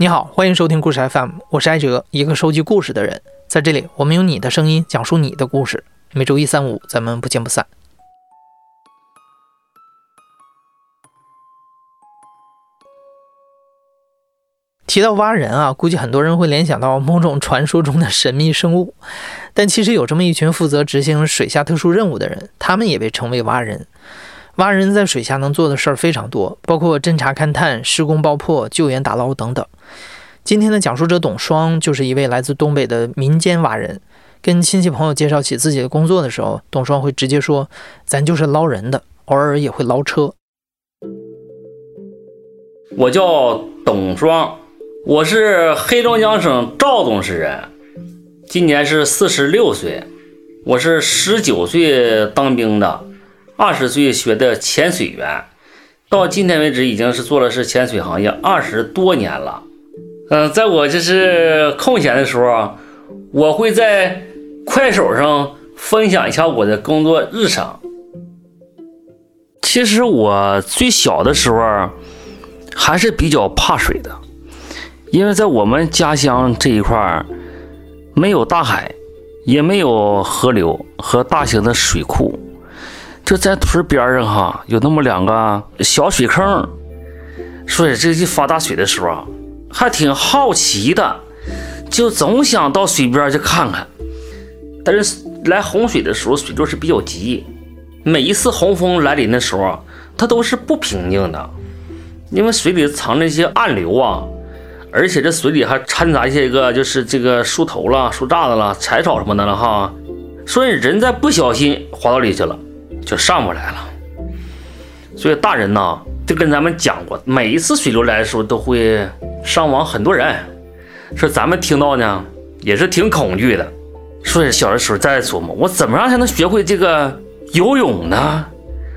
你好，欢迎收听故事 FM，我是艾哲，一个收集故事的人。在这里，我们用你的声音讲述你的故事。每周一、三、五，咱们不见不散。提到蛙人啊，估计很多人会联想到某种传说中的神秘生物，但其实有这么一群负责执行水下特殊任务的人，他们也被称为蛙人。蛙人在水下能做的事儿非常多，包括侦查勘探、施工爆破、救援打捞等等。今天的讲述者董双就是一位来自东北的民间蛙人。跟亲戚朋友介绍起自己的工作的时候，董双会直接说：“咱就是捞人的，偶尔也会捞车。”我叫董双，我是黑龙江省肇东市人，今年是四十六岁。我是十九岁当兵的。二十岁学的潜水员，到今天为止已经是做的是潜水行业二十多年了。嗯，在我就是空闲的时候，我会在快手上分享一下我的工作日常。其实我最小的时候还是比较怕水的，因为在我们家乡这一块没有大海，也没有河流和大型的水库。就在屯边上哈，有那么两个小水坑，所以这一发大水的时候啊，还挺好奇的，就总想到水边去看看。但是来洪水的时候，水流是比较急，每一次洪峰来临的时候，它都是不平静的，因为水里藏着一些暗流啊，而且这水里还掺杂一些个就是这个树头了、树杈子了、柴草什么的了哈，所以人在不小心滑到里去了。就上不来了，所以大人呢就跟咱们讲过，每一次水流来的时候都会伤亡很多人，说咱们听到呢也是挺恐惧的。所以小的时候在琢磨，我怎么样才能学会这个游泳呢？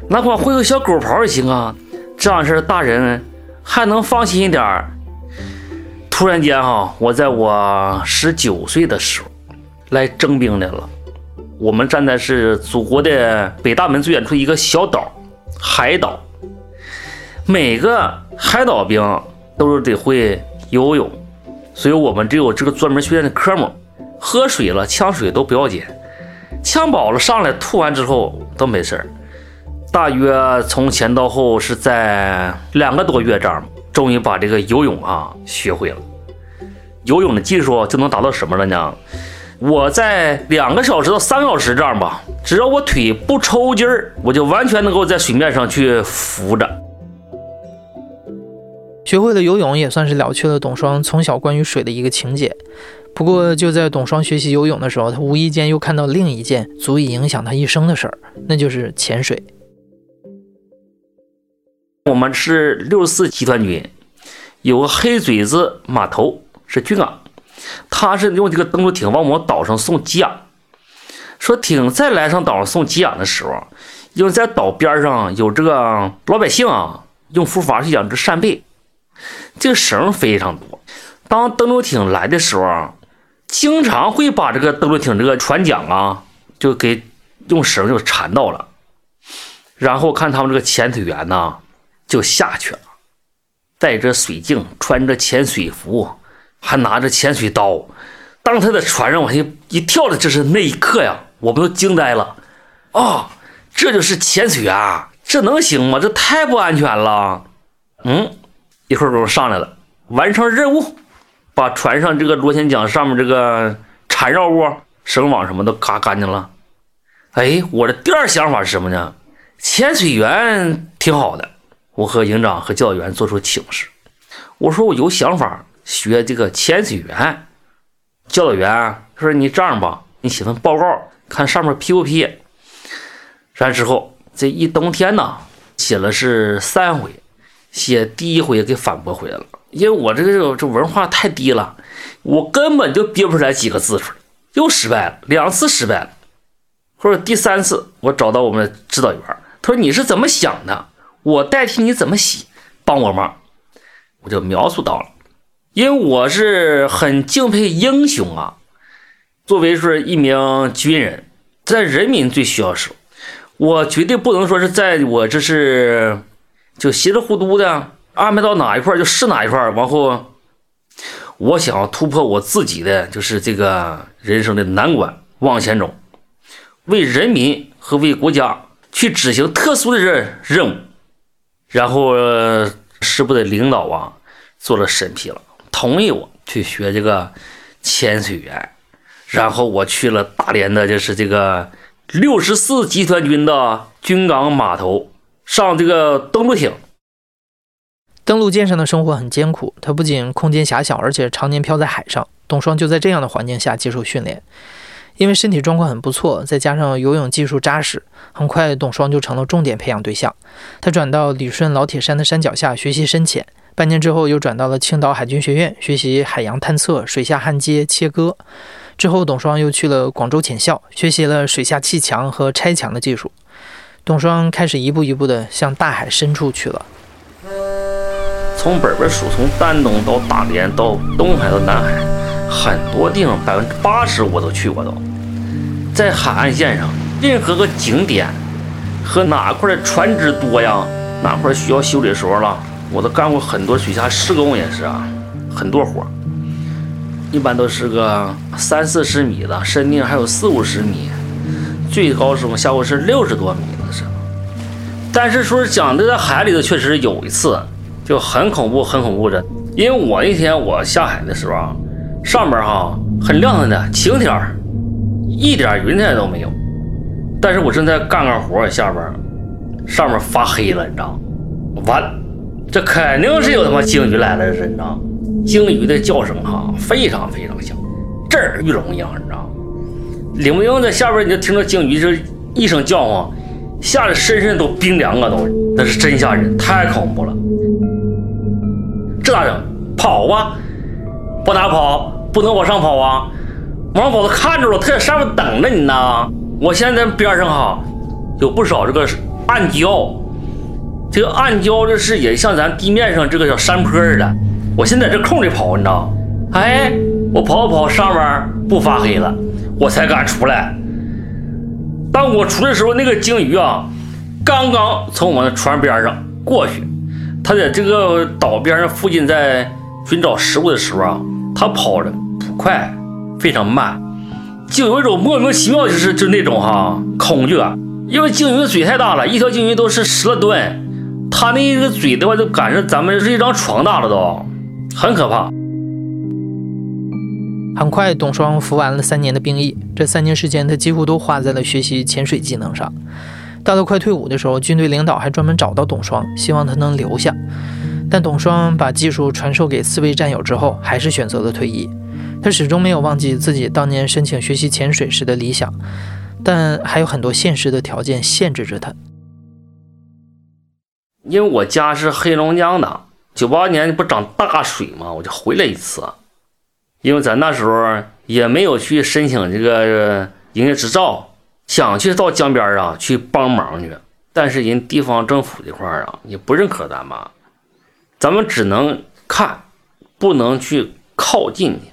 哪怕会个小狗刨也行啊。这样式大人还能放心一点。突然间哈，我在我十九岁的时候来征兵来了。我们站在是祖国的北大门最远处一个小岛，海岛。每个海岛兵都是得会游泳，所以我们只有这个专门训练的科目。喝水了呛水都不要紧，呛饱了上来吐完之后都没事儿。大约从前到后是在两个多月这样，终于把这个游泳啊学会了。游泳的技术就能达到什么了呢？我在两个小时到三个小时这样吧，只要我腿不抽筋儿，我就完全能够在水面上去浮着。学会了游泳，也算是了却了董双从小关于水的一个情节。不过，就在董双学习游泳的时候，他无意间又看到另一件足以影响他一生的事儿，那就是潜水。我们是六十四集团军，有个黑嘴子码头是军港。他是用这个登陆艇往我们岛上送给养，说艇再来上岛上送给养的时候，因为在岛边上有这个老百姓啊，用浮筏去养殖扇贝，这个绳非常多。当登陆艇来的时候，经常会把这个登陆艇这个船桨啊，就给用绳就缠到了，然后看他们这个潜水员呢，就下去了，带着水镜，穿着潜水服。还拿着潜水刀，当他在船上往下一跳的，就是那一刻呀，我们都惊呆了。哦，这就是潜水员，这能行吗？这太不安全了。嗯，一会儿钟上来了，完成任务，把船上这个螺旋桨上面这个缠绕物、绳网什么都嘎干净了。哎，我的第二想法是什么呢？潜水员挺好的，我和营长和教导员做出请示，我说我有想法。学这个潜水员，教导员说：“你这样吧，你写份报告，看上面批不批。”完之后这一冬天呢，写了是三回，写第一回给反驳回来了，因为我这个这文化太低了，我根本就憋不出来几个字出来，又失败了，两次失败了。或者第三次，我找到我们指导员，他说：“你是怎么想的？我代替你怎么写，帮我忙。”我就描述到了。因为我是很敬佩英雄啊，作为是一名军人，在人民最需要时候，我绝对不能说是在我这是就稀里糊涂的安排到哪一块就是哪一块，往后我想要突破我自己的就是这个人生的难关，往前走，为人民和为国家去执行特殊的任任务。然后师部的领导啊做了审批了，同意我去学这个潜水员。然后我去了大连的，就是这个六十四集团军的军港码头上这个登陆艇。登陆舰上的生活很艰苦，它不仅空间狭小，而且常年漂在海上。董双就在这样的环境下接受训练，因为身体状况很不错，再加上游泳技术扎实，很快董双就成了重点培养对象。他转到旅顺老铁山的山脚下学习深潜，半年之后又转到了青岛海军学院学习海洋探测、水下焊接、切割。之后，董双又去了广州潜校，学习了水下砌墙和拆墙的技术。董双开始一步一步地向大海深处去了。从本本数，从丹东到大连，到东海到南海，很多地方百分之八十我都去过。都在海岸线上，任何个景点和哪块的船只多呀，哪块需要修理的时候了，我都干过很多水下施工，也是啊，很多活。一般都是个三四十米的，深定还有四五十米，最高时候下过是六十多米的是。但是说讲的在海里头，确实有一次。就很恐怖，很恐怖的。因为我那天我下海的时候啊，上面哈很亮堂的晴天，一点云彩都没有。但是我正在干干活，下边上面发黑了，你知道？完，这肯定是有他妈鲸鱼来了，这是你知道？鲸鱼的叫声哈非常非常响，震耳欲聋一样，你知道？领不领在下边你就听到鲸鱼这一声叫唤，吓得身上都冰凉啊，都那是真吓人，太恐怖了。这咋整？跑啊！往哪跑？不能往上跑啊！往上跑，都看着了，他在上面等着你呢。我现在边上哈有不少这个暗礁，这个暗礁这是也像咱地面上这个小山坡似的。我先在这空里跑，你知道？哎，我跑跑上面不发黑了，我才敢出来。当我出来的时候，那个鲸鱼啊，刚刚从我的船边上过去。它在这个岛边上附近在寻找食物的时候啊，它跑的不快，非常慢，就有一种莫名其妙，就是就那种哈恐惧感。因为鲸鱼的嘴太大了，一条鲸鱼都是十来吨，他那个嘴的话，就赶上咱们是一张床大了，都很可怕。很快，董双服完了三年的兵役，这三年时间，他几乎都花在了学习潜水技能上。到了快退伍的时候，军队领导还专门找到董双，希望他能留下。但董双把技术传授给四位战友之后，还是选择了退役。他始终没有忘记自己当年申请学习潜水时的理想，但还有很多现实的条件限制着他。因为我家是黑龙江的，九八年不涨大水吗？我就回来一次。因为咱那时候也没有去申请这个营业执照。想去到江边啊去帮忙去，但是人地方政府这块啊也不认可咱们，咱们只能看，不能去靠近去。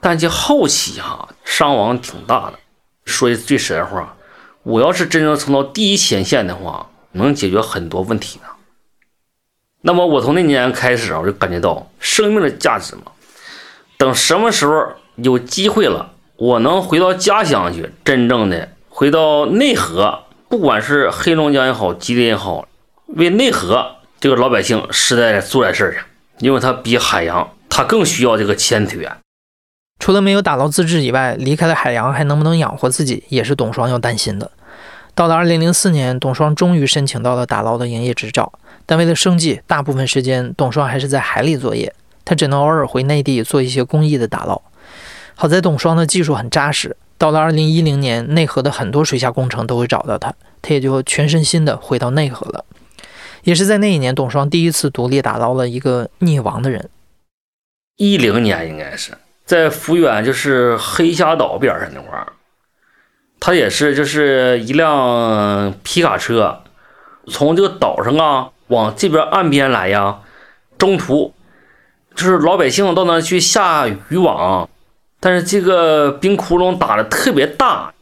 但就后期哈伤亡挺大的。说句最实在话，我要是真正冲到第一前线的话，能解决很多问题呢。那么我从那年开始啊，我就感觉到生命的价值嘛。等什么时候有机会了。我能回到家乡去，真正的回到内河，不管是黑龙江也好，吉林也好，为内河这个老百姓实在做点事儿去，因为他比海洋，他更需要这个潜水员。除了没有打捞资质以外，离开了海洋还能不能养活自己，也是董双要担心的。到了2004年，董双终于申请到了打捞的营业执照，但为了生计，大部分时间董双还是在海里作业，他只能偶尔回内地做一些公益的打捞。好在董双的技术很扎实，到了二零一零年，内河的很多水下工程都会找到他，他也就全身心的回到内河了。也是在那一年，董双第一次独立打捞了一个溺亡的人。一零年应该是在福远，就是黑虾岛边上那块儿，他也是就是一辆皮卡车从这个岛上啊往这边岸边来呀，中途。就是老百姓到那去下渔网。但是这个冰窟窿打的特别大，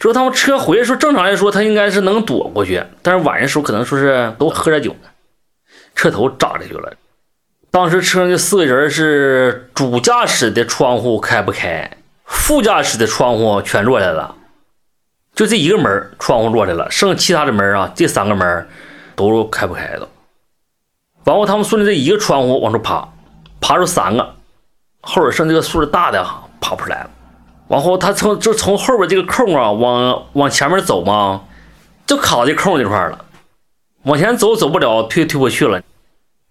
就是他们车回来时候，正常来说他应该是能躲过去，但是晚上时候可能说是都喝点酒，车头扎进去了，当时车上这四个人是主驾驶的窗户开不开，副驾驶的窗户全落下来了，就这一个门窗户落下来了，剩其他的门啊，这三个门都开不开了。完后他们顺着这一个窗户往出爬，爬出三个，后边剩这个数大的爬不出来了。往后他从就从后边这个空啊往往前面走嘛，就卡到这空这块了，往前走走不了，推推不去了。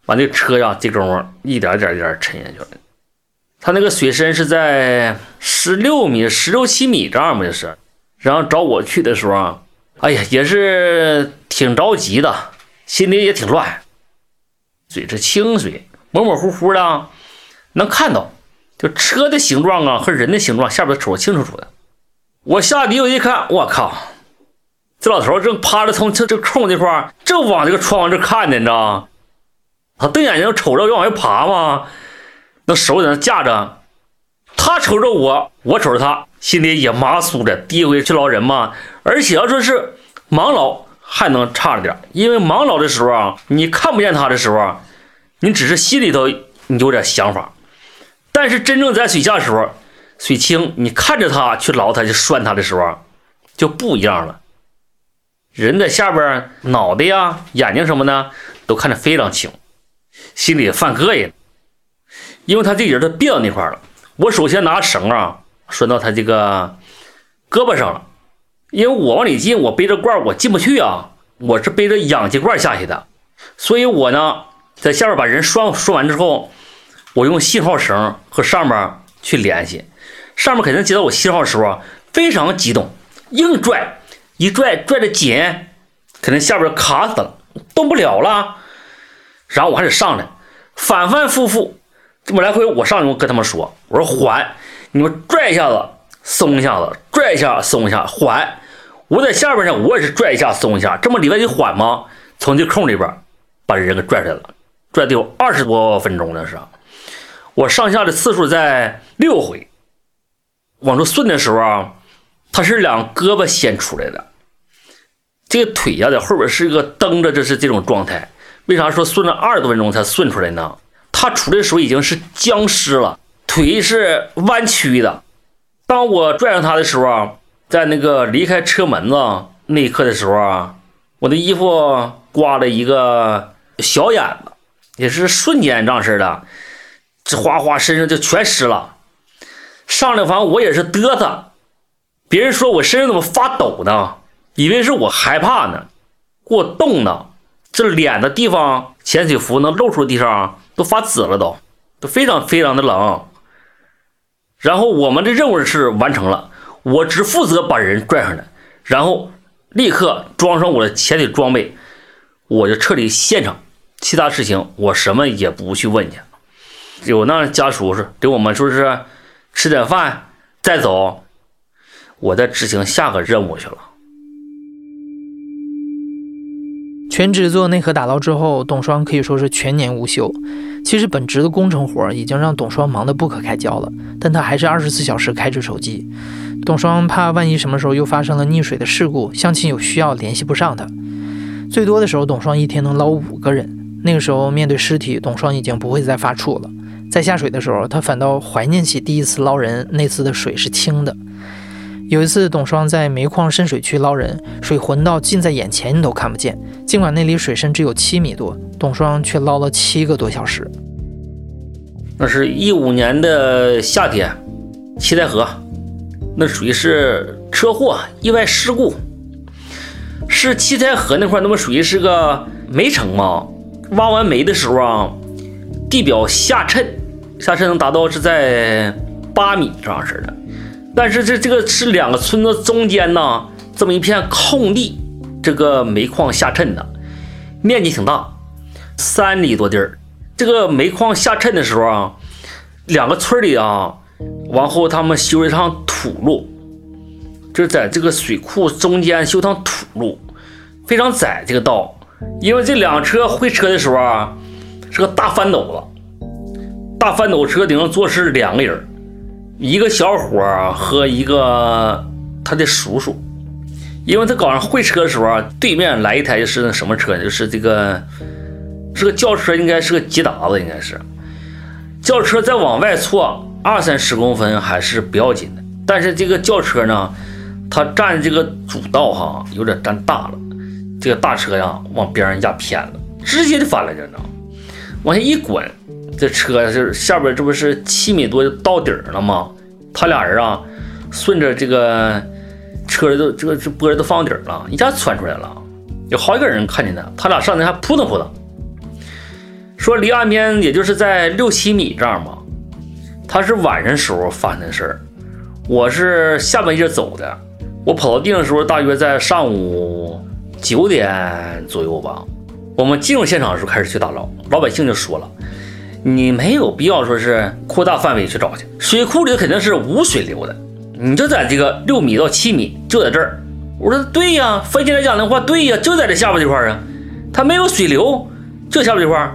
把那车呀，这功夫一点点一点沉下去了。他那个水深是在十六米、十六七米这样吧，就是。然后找我去的时候啊，哎呀，也是挺着急的，心里也挺乱。水是清水，模模糊糊的，能看到，就车的形状啊和人的形状，下边瞅清楚楚的。我下底我一看，我靠，这老头正趴着从这这空这块正往这个窗户这看呢，你知道。他瞪眼睛瞅着要往外爬吗？那手在那架着，他瞅着我，我瞅着他，心里也麻酥的。第一回去捞人嘛，而且要说是盲捞还能差着点，因为盲捞的时候啊，你看不见他的时候，你只是心里头你有点想法，但是真正在水下的时候，水清，你看着他去捞他去拴他的时候，就不一样了。人在下边，脑袋呀、眼睛什么的都看得非常清。心里犯膈应，因为他这人他别到那块了。我首先拿绳啊拴到他这个胳膊上了，因为我往里进，我背着罐我进不去啊，我是背着氧气罐下去的，所以我呢在下面把人拴拴完之后，我用信号绳和上面去联系，上面肯定接到我信号的时候非常激动，硬拽，一拽拽的紧，肯定下边卡死了，动不了了。然后我还得上来，反反复复这么来回，我上去我跟他们说：“我说缓，你们拽一下子，松一下子，拽一下，松一下，缓。我在下边呢，我也是拽一下，松一下，这么里外一缓吗？从这空里边把人给拽出来了，拽得有二十多分钟那是。我上下的次数在六回，往出顺的时候啊，他是两胳膊先出来的，这个腿呀在后边是一个蹬着，这是这种状态。为啥说顺了二十多分钟才顺出来呢？他出来的时候已经是僵尸了，腿是弯曲的。当我拽上他的时候啊，在那个离开车门子那一刻的时候啊，我的衣服刮了一个小眼子，也是瞬间这样式的，这哗哗身上就全湿了。上来反正我也是嘚瑟，别人说我身上怎么发抖呢？以为是我害怕呢，给我冻的。这脸的地方，潜水服能露出的地方都发紫了，都都非常非常的冷。然后我们的任务是完成了，我只负责把人拽上来，然后立刻装上我的潜水装备，我就撤离现场，其他事情我什么也不去问去。有那家属是给我们说是吃点饭再走，我再执行下个任务去了。全职做内河打捞之后，董双可以说是全年无休。其实本职的工程活已经让董双忙得不可开交了，但他还是二十四小时开着手机。董双怕万一什么时候又发生了溺水的事故，乡亲有需要联系不上他。最多的时候，董双一天能捞五个人。那个时候面对尸体，董双已经不会再发怵了。在下水的时候，他反倒怀念起第一次捞人，那次的水是清的。有一次，董双在煤矿深水区捞人，水浑到近在眼前，你都看不见。尽管那里水深只有七米多，董双却捞了七个多小时。那是一五年的夏天，七台河，那属于是车祸意外事故。是七台河那块，那么属于是个煤城嘛？挖完煤的时候啊，地表下沉，下沉能达到是在八米这样式的。但是这这个是两个村子中间呢，这么一片空地，这个煤矿下沉的，面积挺大，三里多地儿。这个煤矿下沉的时候啊，两个村里啊，往后他们修一趟土路，就在这个水库中间修趟土路，非常窄这个道，因为这两车会车的时候啊，是个大翻斗子，大翻斗车顶上坐是两个人。一个小伙和一个他的叔叔，因为他搞上会车的时候啊，对面来一台就是那什么车，就是这个是个轿车，应该是个捷达子，应该是。轿车再往外错二三十公分还是不要紧的，但是这个轿车呢，它占这个主道哈，有点占大了。这个大车呀，往边上压偏了，直接就翻了，你知道吗往下一滚，这车是下边这不是七米多就到底了吗？他俩人啊，顺着这个车都这个这玻璃都放底了，一下窜出来了。有好几个人看见他，他俩上来还扑腾扑腾，说离岸边也就是在六七米这样吧。他是晚上时候发生的事儿，我是下半夜走的，我跑到地上的时候大约在上午九点左右吧。我们进入现场的时候开始去打捞，老百姓就说了，你没有必要说是扩大范围去找去，水库里肯定是无水流的，你就在这个六米到七米，就在这儿。我说对呀，分析来讲的话，对呀，就在这下边这块啊，它没有水流，就下边这块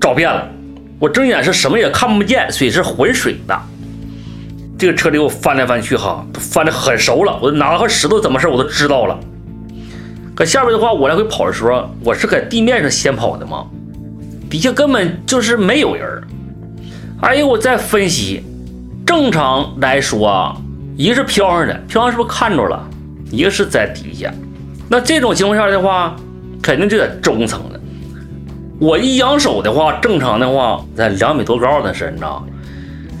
找遍了，我睁眼是什么也看不见，水是浑水的。这个车里我翻来翻去哈，翻的很熟了，我拿块石头怎么事我都知道了。可下边的话，我来回跑的时候，我是在地面上先跑的嘛，底下根本就是没有人。哎呦，我再分析，正常来说啊。一个是飘上的，飘上是不是看着了？一个是在底下，那这种情况下的话，肯定就在中层的。我一扬手的话，正常的话在两米多高的身上，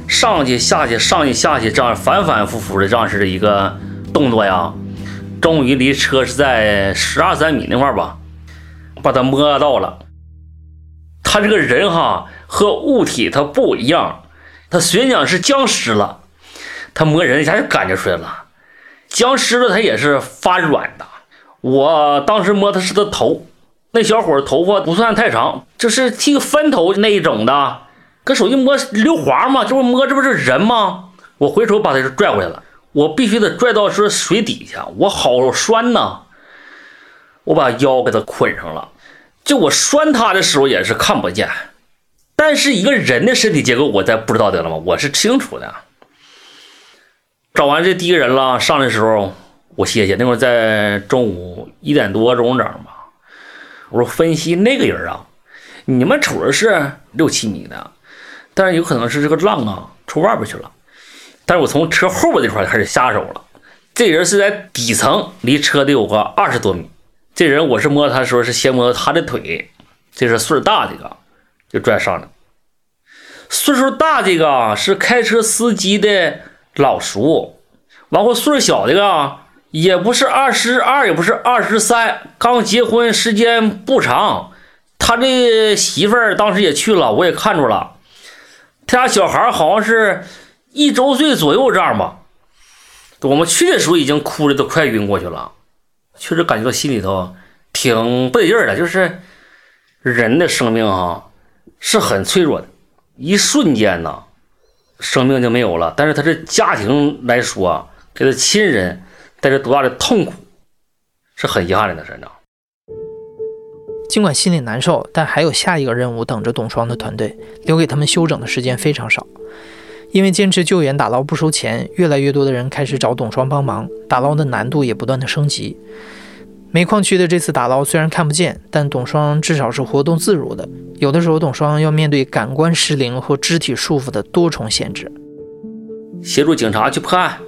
上去下去上去下去，这样反反复复的这样式的一个动作呀，终于离车是在十二三米那块吧，把它摸到了。他这个人哈和物体他不一样，他虽然讲是僵尸了。他摸人一下就感觉出来了，僵尸了他也是发软的。我当时摸他是他头，那小伙头发不算太长，就是剃个分头那一种的。搁手一摸溜滑嘛，这不摸这不是人吗？我回头把他就拽回来了，我必须得拽到说水底下，我好拴呐。我把腰给他捆上了，就我拴他的时候也是看不见，但是一个人的身体结构我再不知道得了吗？我是清楚的。找完这第一个人了，上来的时候我歇歇，那会儿在中午一点多钟整吧。我说分析那个人啊，你们瞅着是六七米的，但是有可能是这个浪啊出外边去了。但是我从车后边这块开始下手了，这人是在底层，离车得有个二十多米。这人我是摸他的时候是先摸他的腿，这是岁数大这个，就拽上了。岁数大这个是开车司机的。老叔，完后岁数小的个也不是二十二，也不是二十三，刚结婚时间不长。他这媳妇儿当时也去了，我也看着了。他家小孩好像是一周岁左右这样吧。我们去的时候已经哭的都快晕过去了，确实感觉到心里头挺不得劲儿的。就是人的生命哈是很脆弱的，一瞬间呢。生命就没有了，但是他这家庭来说，给他亲人带着多大的痛苦，是很遗憾的，山长。尽管心里难受，但还有下一个任务等着董双的团队，留给他们休整的时间非常少。因为坚持救援打捞不收钱，越来越多的人开始找董双帮忙，打捞的难度也不断的升级。煤矿区的这次打捞虽然看不见，但董双至少是活动自如的。有的时候，董双要面对感官失灵或肢体束缚的多重限制。协助警察去破案，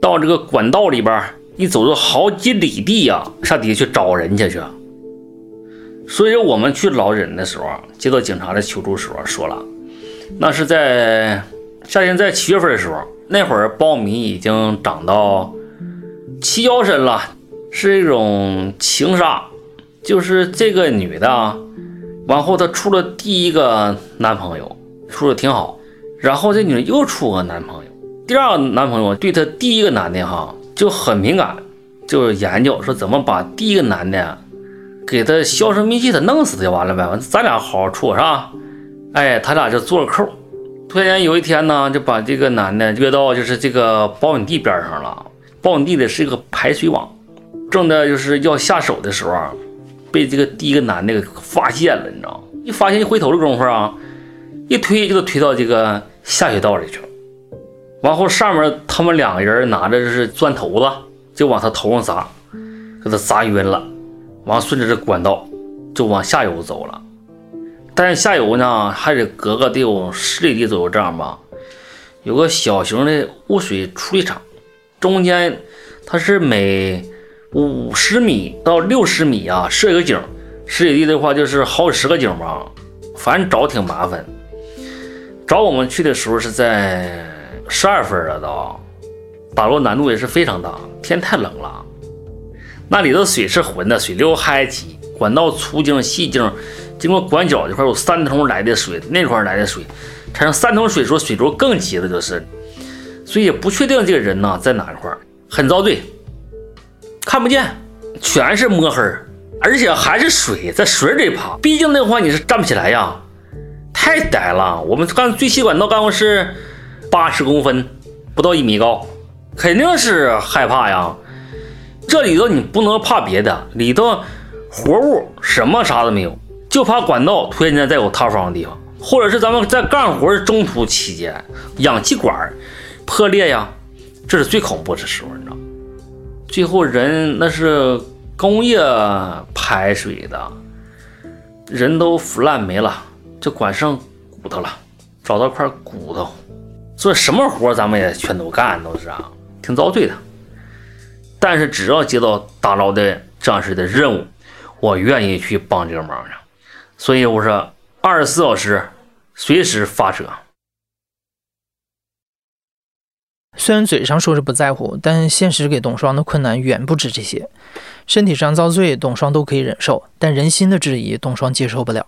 到这个管道里边，一走就好几里地呀，上底下去找人家去。所以说我们去捞人的时候，接到警察的求助时候，说了，那是在夏天在七月份的时候，那会儿苞米已经长到齐腰深了。是一种情杀，就是这个女的，往后她处了第一个男朋友，处的挺好，然后这女的又处个男朋友，第二个男朋友对她第一个男的哈就很敏感，就研究说怎么把第一个男的给他销声匿迹，他弄死他就完了呗，咱俩好好处是吧？哎，他俩就做了扣，突然有一天呢，就把这个男的约到就是这个苞米地边上了，苞米地的是一个排水网。正在就是要下手的时候啊，被这个第一个男的发现了，你知道吗？一发现一回头的功夫啊，一推就都推到这个下水道里去了。完后上面他们两个人拿着就是钻头子，就往他头上砸，给他砸晕了。完顺着这管道就往下游走了。但是下游呢，还得隔个得有十里地左右这样吧，有个小型的污水处理厂，中间它是每五十米到六十米啊设一个井，十里地的话就是好几十个井吧，反正找挺麻烦。找我们去的时候是在十二分了都，打捞难度也是非常大，天太冷了。那里头水是浑的，水流还急，管道粗径细径，经过管角这块有三通来的水，那块来的水，产生三通水时候水流更急了，就是，所以也不确定这个人呢在哪一块，很遭罪，看不见，全是摸黑，而且还是水在水里爬，毕竟那话你是站不起来呀，太窄了。我们干最细管道干过是八十公分，不到一米高，肯定是害怕呀。这里头你不能怕别的，里头活物什么啥都没有，就怕管道突然间再有塌方的地方，或者是咱们在干活中途期间氧气管破裂呀，这是最恐怖的时候，你知道？最后人那是工业排水的，人都腐烂没了，就管剩骨头了，找到块骨头，做什么活咱们也全都干，都是啊，挺遭罪的。但是只要接到打捞的这样式的任务，我愿意去帮这个忙的。所以我说，二十四小时随时发车。虽然嘴上说着不在乎，但现实给董双的困难远不止这些。身体上遭罪，董双都可以忍受，但人心的质疑，董双接受不了。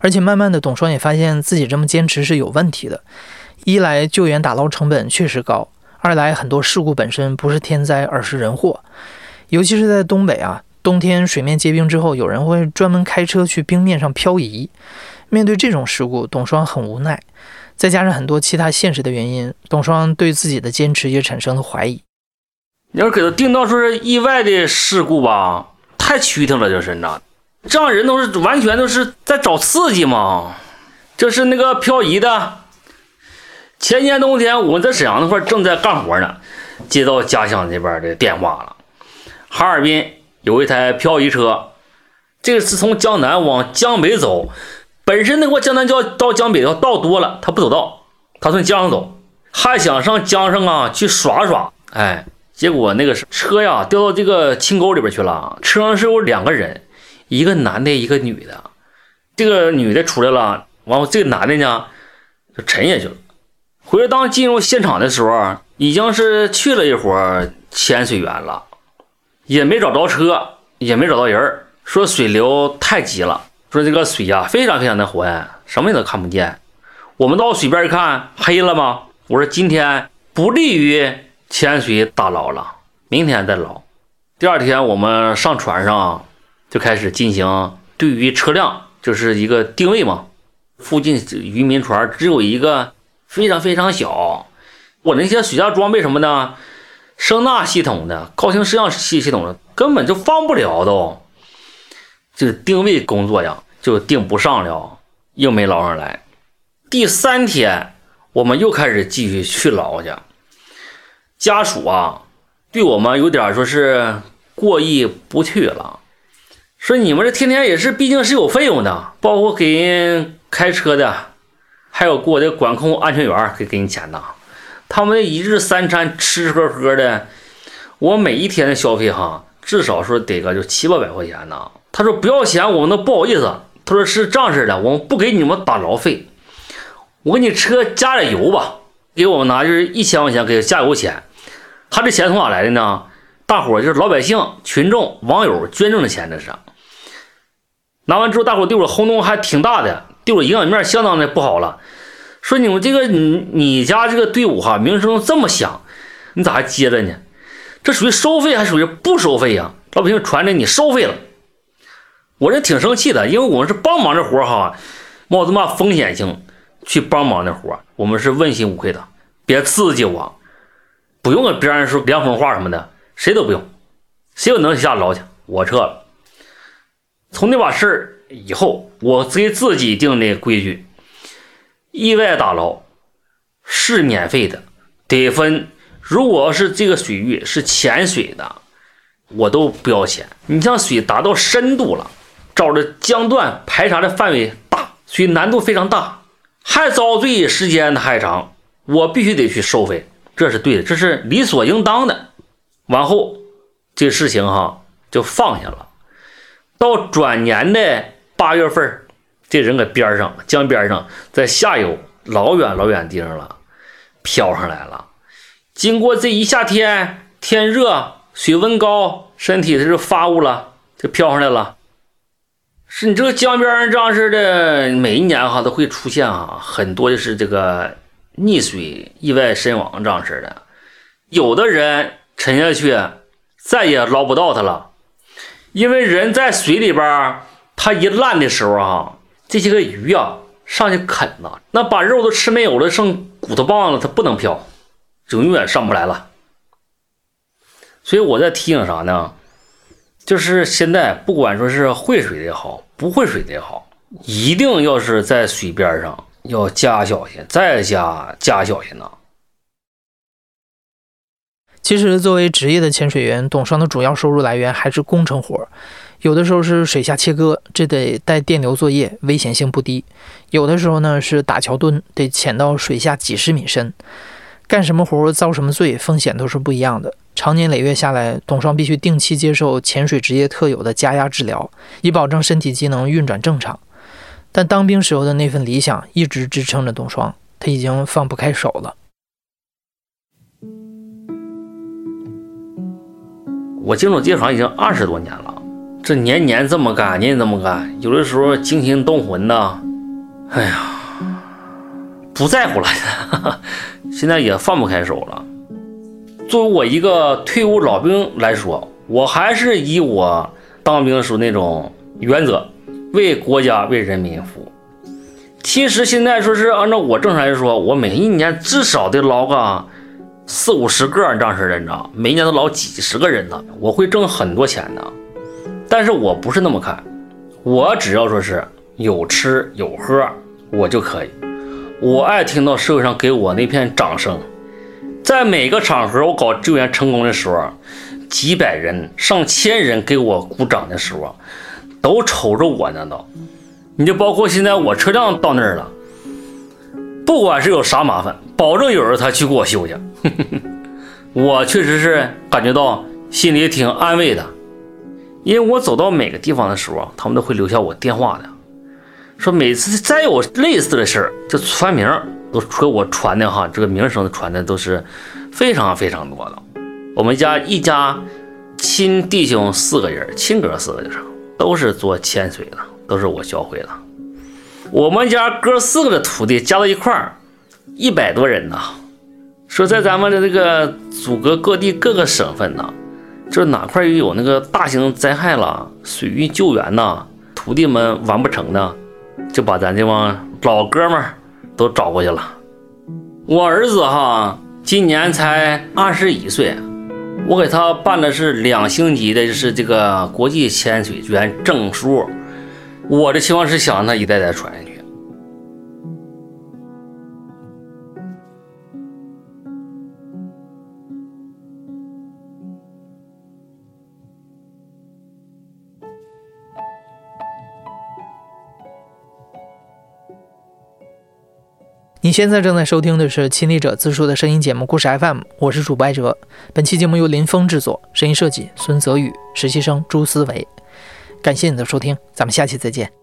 而且慢慢的，董双也发现自己这么坚持是有问题的。一来救援打捞成本确实高。二来，很多事故本身不是天灾，而是人祸。尤其是在东北啊，冬天水面结冰之后，有人会专门开车去冰面上漂移。面对这种事故，董双很无奈。再加上很多其他现实的原因，董双对自己的坚持也产生了怀疑。你要给他定到说是意外的事故吧，太屈挺了，就是那这样人都是完全都是在找刺激嘛。这是那个漂移的。前年冬天，我在沈阳那块正在干活呢，接到家乡那边的电话了。哈尔滨有一台漂移车，这个是从江南往江北走。本身那块江南叫到江北的道多了，他不走道，他从江上走，还想上江上啊去耍耍。哎，结果那个车呀掉到这个清沟里边去了。车上是有两个人，一个男的，一个女的。这个女的出来了，完后这个男的呢就沉下去了。回来当进入现场的时候，已经是去了一会儿潜水员了，也没找着车，也没找到人说水流太急了，说这个水呀非常非常的浑，什么也都看不见。我们到水边一看，黑了吗？我说今天不利于潜水打捞了，明天再捞。第二天我们上船上就开始进行对于车辆就是一个定位嘛，附近渔民船只有一个。非常非常小，我那些水下装备什么的，声纳系统的、高清摄像系系统的，根本就放不了都。这个定位工作呀，就定不上了，又没捞上来。第三天，我们又开始继续去捞去。家属啊，对我们有点说是过意不去了，说你们这天天也是，毕竟是有费用的，包括给人开车的。还有给我的管控安全员给给你钱呢，他们一日三餐吃吃喝喝的，我每一天的消费哈，至少说得个就七八百块钱呢。他说不要钱，我们都不好意思。他说是这样式的，我们不给你们打劳费，我给你车加点油吧，给我们拿就是一千块钱给加油钱。他这钱从哪来的呢？大伙就是老百姓、群众、网友捐赠的钱，这是。拿完之后，大伙对我轰动还挺大的。对我影响面相当的不好了，说你们这个你你家这个队伍哈名声这么响，你咋还接着呢？这属于收费还属于不收费呀？老百姓传着你收费了，我这挺生气的，因为我们是帮忙这活哈，冒这么风险性去帮忙的活，我们是问心无愧的，别刺激我，不用跟别人说凉风话什么的，谁都不用，谁有能力下捞去，我撤了。从那把事儿。以后我给自己定的规矩：意外打捞是免费的，得分。如果要是这个水域是潜水的，我都不要钱。你像水达到深度了，找着江段排查的范围大，所以难度非常大，还遭罪时间还长，我必须得去收费，这是对的，这是理所应当的。往后这事情哈就放下了。到转年的八月份，这人搁边上江边上，在下游老远老远地方了，飘上来了。经过这一夏天，天热，水温高，身体它就发物了，就飘上来了。是你这个江边上这样式的，每一年哈都会出现哈很多就是这个溺水意外身亡这样式的，有的人沉下去再也捞不到他了。因为人在水里边，它一烂的时候啊，这些个鱼啊上去啃呐，那把肉都吃没有了，剩骨头棒了，它不能漂，就永远上不来了。所以我在提醒啥呢？就是现在不管说是会水的也好，不会水的也好，一定要是在水边上要加小心，再加加小心呐。其实，作为职业的潜水员，董双的主要收入来源还是工程活有的时候是水下切割，这得带电流作业，危险性不低；有的时候呢是打桥墩，得潜到水下几十米深，干什么活遭什么罪，风险都是不一样的。长年累月下来，董双必须定期接受潜水职业特有的加压治疗，以保证身体机能运转正常。但当兵时候的那份理想一直支撑着董双，他已经放不开手了。我进入这行已经二十多年了，这年年这么干，年年这么干，有的时候惊心动魂的，哎呀，不在乎了，现在也放不开手了。作为我一个退伍老兵来说，我还是以我当兵时候那种原则，为国家为人民服务。其实现在说是按照我正常来说，我每一年至少得捞个。四五十个这样式的，你知道，每年都捞几十个人呢，我会挣很多钱的。但是我不是那么看，我只要说是有吃有喝，我就可以。我爱听到社会上给我那片掌声，在每个场合我搞救援成功的时候，几百人、上千人给我鼓掌的时候，都瞅着我呢都。你就包括现在我车辆到那儿了。不管是有啥麻烦，保证有人他去给我修去。我确实是感觉到心里挺安慰的，因为我走到每个地方的时候啊，他们都会留下我电话的，说每次再有类似的事儿，就传名都给我传的哈，这个名声传的都是非常非常多的。我们家一家亲弟兄四个人，亲哥四个就是，都是做潜水的，都是我教会的。我们家哥四个的徒弟加到一块儿，一百多人呢。说在咱们的这个祖国各地各个省份呢，这哪块又有那个大型灾害了，水域救援呐，徒弟们完不成的，就把咱这帮老哥们都找过去了。我儿子哈，今年才二十一岁，我给他办的是两星级的，就是这个国际潜水员证书。我的情况是想让他一代代传下去。现在正在收听的是亲历者自述的声音节目《故事 FM》，我是主播艾哲。本期节目由林峰制作，声音设计孙泽宇，实习生朱思维。感谢你的收听，咱们下期再见。